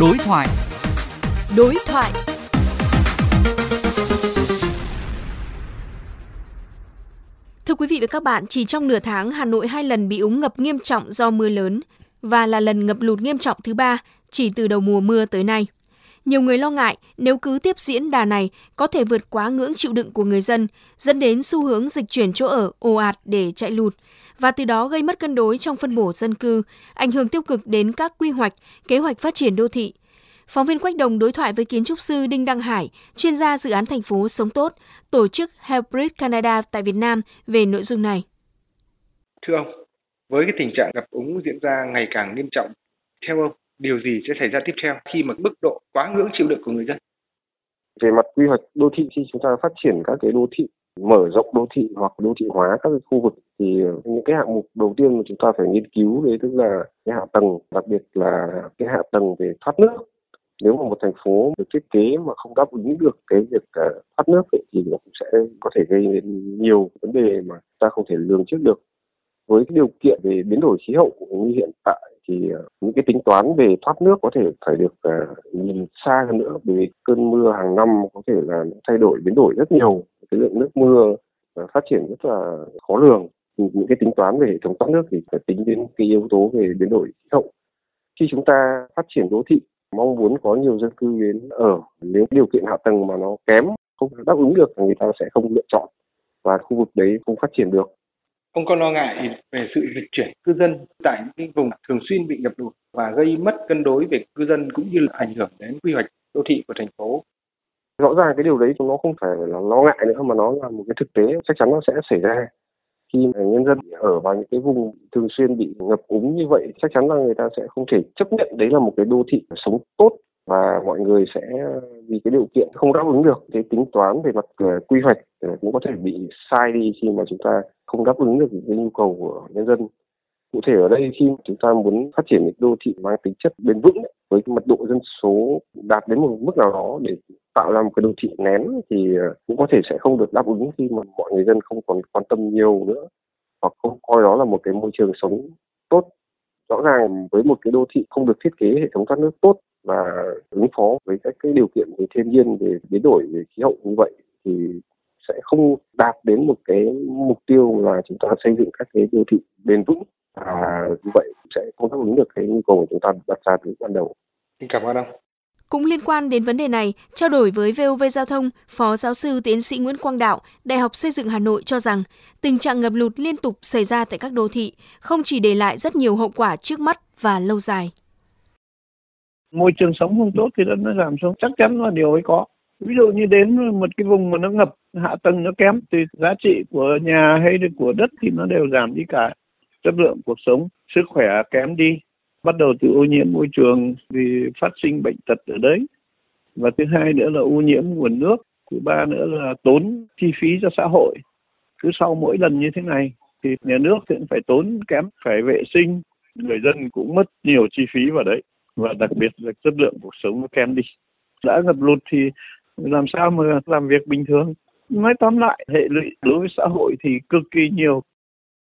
Đối thoại. Đối thoại. Thưa quý vị và các bạn, chỉ trong nửa tháng, Hà Nội hai lần bị úng ngập nghiêm trọng do mưa lớn và là lần ngập lụt nghiêm trọng thứ ba chỉ từ đầu mùa mưa tới nay. Nhiều người lo ngại nếu cứ tiếp diễn đà này có thể vượt quá ngưỡng chịu đựng của người dân, dẫn đến xu hướng dịch chuyển chỗ ở ồ ạt để chạy lụt và từ đó gây mất cân đối trong phân bổ dân cư, ảnh hưởng tiêu cực đến các quy hoạch, kế hoạch phát triển đô thị. Phóng viên Quách Đồng đối thoại với kiến trúc sư Đinh Đăng Hải, chuyên gia dự án thành phố Sống Tốt, tổ chức Hybrid Canada tại Việt Nam về nội dung này. Thưa ông, với cái tình trạng ngập úng diễn ra ngày càng nghiêm trọng, theo ông, điều gì sẽ xảy ra tiếp theo khi mà mức độ quá ngưỡng chịu đựng của người dân? Về mặt quy hoạch đô thị khi chúng ta phát triển các cái đô thị mở rộng đô thị hoặc đô thị hóa các cái khu vực thì những cái hạng mục đầu tiên mà chúng ta phải nghiên cứu đấy tức là cái hạ tầng đặc biệt là cái hạ tầng về thoát nước nếu mà một thành phố được thiết kế mà không đáp ứng được cái việc à, thoát nước ấy, thì nó cũng sẽ có thể gây nên nhiều vấn đề mà ta không thể lường trước được với cái điều kiện về biến đổi khí hậu như hiện tại thì ờ, những cái tính toán về thoát nước có thể phải được ờ, nhìn xa hơn nữa, bởi vì cơn mưa hàng năm có thể là thay đổi, biến đổi rất nhiều. Cái lượng nước mưa ờ, phát triển rất là khó lường. Những cái tính toán về hệ thống thoát nước thì phải tính đến cái yếu tố về biến đổi khí hậu. Khi chúng ta phát triển đô thị, mong muốn có nhiều dân cư đến ở. Nếu điều kiện hạ tầng mà nó kém, không đáp ứng được thì người ta sẽ không lựa chọn và khu vực đấy không phát triển được. Ông có lo ngại về sự dịch chuyển cư dân tại những cái vùng thường xuyên bị ngập lụt và gây mất cân đối về cư dân cũng như là ảnh hưởng đến quy hoạch đô thị của thành phố. Rõ ràng cái điều đấy nó không phải là lo ngại nữa mà nó là một cái thực tế chắc chắn nó sẽ xảy ra khi mà nhân dân ở vào những cái vùng thường xuyên bị ngập úng như vậy, chắc chắn là người ta sẽ không thể chấp nhận đấy là một cái đô thị sống tốt và mọi người sẽ, vì cái điều kiện không đáp ứng được cái tính toán về mặt ờ, quy hoạch ờ, cũng có thể bị sai đi khi mà chúng ta không đáp ứng được cái nhu cầu của nhân dân. Cụ thể ở đây khi chúng ta muốn phát triển một đô thị mang tính chất bền vững với mật độ dân số đạt đến một mức nào đó để tạo ra một cái đô thị nén thì ờ, cũng có thể sẽ không được đáp ứng khi mà mọi người dân không còn quan tâm nhiều nữa, hoặc không coi đó là một cái môi trường sống tốt. Rõ ràng với một cái đô thị không được thiết kế hệ thống thoát nước tốt và ứng phó với các cái điều kiện về thiên nhiên, về biến đổi, về khí hậu như vậy, thì sẽ không đạt đến một cái mục tiêu là chúng ta xây dựng các cái đô thị bền vững và như vậy sẽ không đáp ứng được cái nhu cầu của chúng ta đặt ra từ ban đầu. Xin cảm ơn ông. Cũng liên quan đến vấn đề này, trao đổi với VOV Giao thông, Phó Giáo sư Tiến sĩ Nguyễn Quang Đạo, Đại học Xây dựng Hà Nội cho rằng tình trạng ngập lụt liên tục xảy ra tại các đô thị không chỉ để lại rất nhiều hậu quả trước mắt và lâu dài. Môi trường sống không tốt thì nó giảm xuống, chắc chắn là điều ấy có. Ví dụ như đến một cái vùng mà nó ngập, hạ tầng nó kém thì giá trị của nhà hay của đất thì nó đều giảm đi cả. Chất lượng cuộc sống, sức khỏe kém đi, bắt đầu từ ô nhiễm môi trường vì phát sinh bệnh tật ở đấy. Và thứ hai nữa là ô nhiễm nguồn nước. Thứ ba nữa là tốn chi phí cho xã hội. Cứ sau mỗi lần như thế này thì nhà nước cũng phải tốn kém phải vệ sinh. Người dân cũng mất nhiều chi phí vào đấy. Và đặc biệt là chất lượng cuộc sống nó kém đi. Đã ngập lụt thì làm sao mà làm việc bình thường? Nói tóm lại hệ lụy đối với xã hội thì cực kỳ nhiều.